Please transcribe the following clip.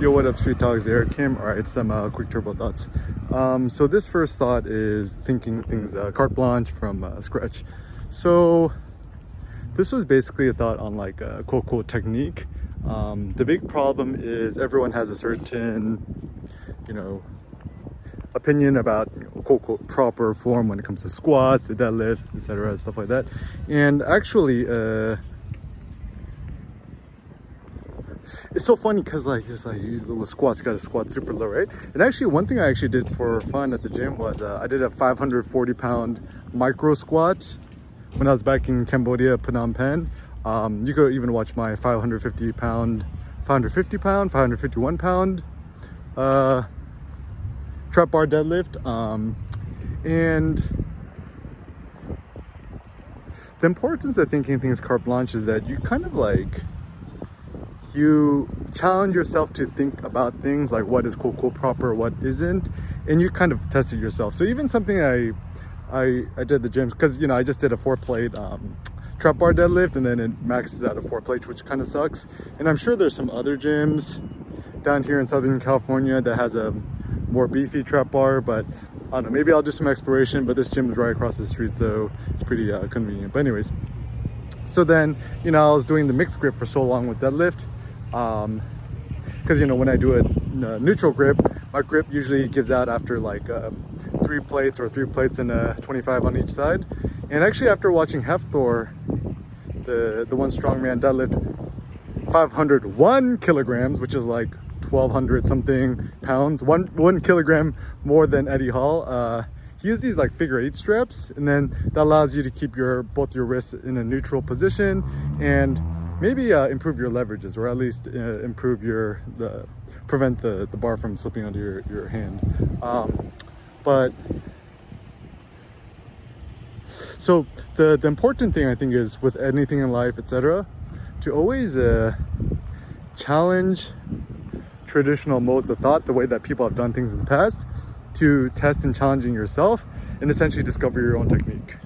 Yo, what up, Street Talks? Eric Kim. All right, some uh, quick turbo thoughts. Um, so this first thought is thinking things uh, carte blanche from uh, scratch. So this was basically a thought on like a uh, quote quote technique. Um, the big problem is everyone has a certain, you know, opinion about you know, quote quote proper form when it comes to squats, deadlifts, etc., stuff like that. And actually, uh, it's so funny because like just like little squats got to squat super low right? And actually one thing i actually did for fun at the gym was uh, i did a 540 pound micro squat when i was back in cambodia phnom penh. Um, you could even watch my 550 pound 550 pound 551 pound uh, trap bar deadlift um, and the importance of thinking things carte blanche is that you kind of like you challenge yourself to think about things like what is cool, cool, proper, what isn't, and you kind of test it yourself. So even something I I I did the gym because you know I just did a four plate um, trap bar deadlift and then it maxes out at four plates, which kind of sucks. And I'm sure there's some other gyms down here in Southern California that has a more beefy trap bar, but I don't know, maybe I'll do some exploration, but this gym is right across the street, so it's pretty uh, convenient. But anyways, so then, you know, I was doing the mixed grip for so long with deadlift um because you know when i do a, neutral grip my grip usually gives out after like uh, three plates or three plates and a 25 on each side. And actually after watching Hafthor the the one strongman deadlift 501 kilograms which is like 1200 something pounds one one kilogram more than eddie hall uh he used these like figure eight straps and then that allows you to keep your both your wrists in a neutral position and maybe uh, improve your leverages or at least uh, improve your the prevent the the bar from slipping onto your your hand. Um, but so the the important thing i think is with anything in life etc to always uh, challenge traditional modes of thought the way that people have done things in the past to test and challenging yourself and essentially discover your own technique